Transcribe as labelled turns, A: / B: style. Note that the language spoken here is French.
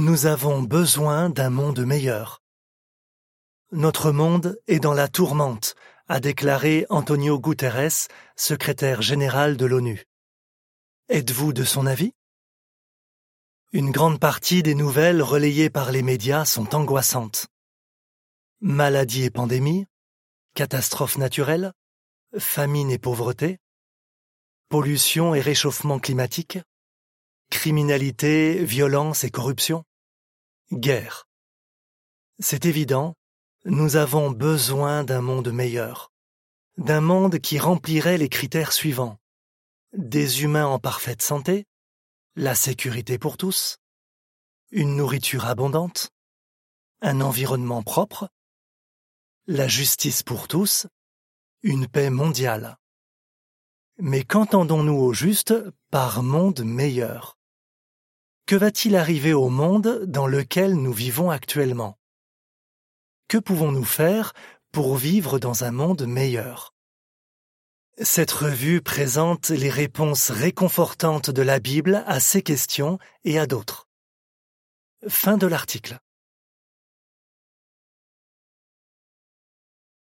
A: Nous avons besoin d'un monde meilleur. Notre monde est dans la tourmente, a déclaré Antonio Guterres, secrétaire général de l'ONU. Êtes-vous de son avis? Une grande partie des nouvelles relayées par les médias sont angoissantes. Maladies et pandémies, catastrophes naturelles, famine et pauvreté, pollution et réchauffement climatique, criminalité, violence et corruption, guerre. C'est évident, nous avons besoin d'un monde meilleur, d'un monde qui remplirait les critères suivants. Des humains en parfaite santé, la sécurité pour tous, une nourriture abondante, un environnement propre, la justice pour tous, une paix mondiale. Mais qu'entendons-nous au juste par monde meilleur? Que va-t-il arriver au monde dans lequel nous vivons actuellement? Que pouvons-nous faire pour vivre dans un monde meilleur? Cette revue présente les réponses réconfortantes de la Bible à ces questions et à d'autres. Fin de l'article.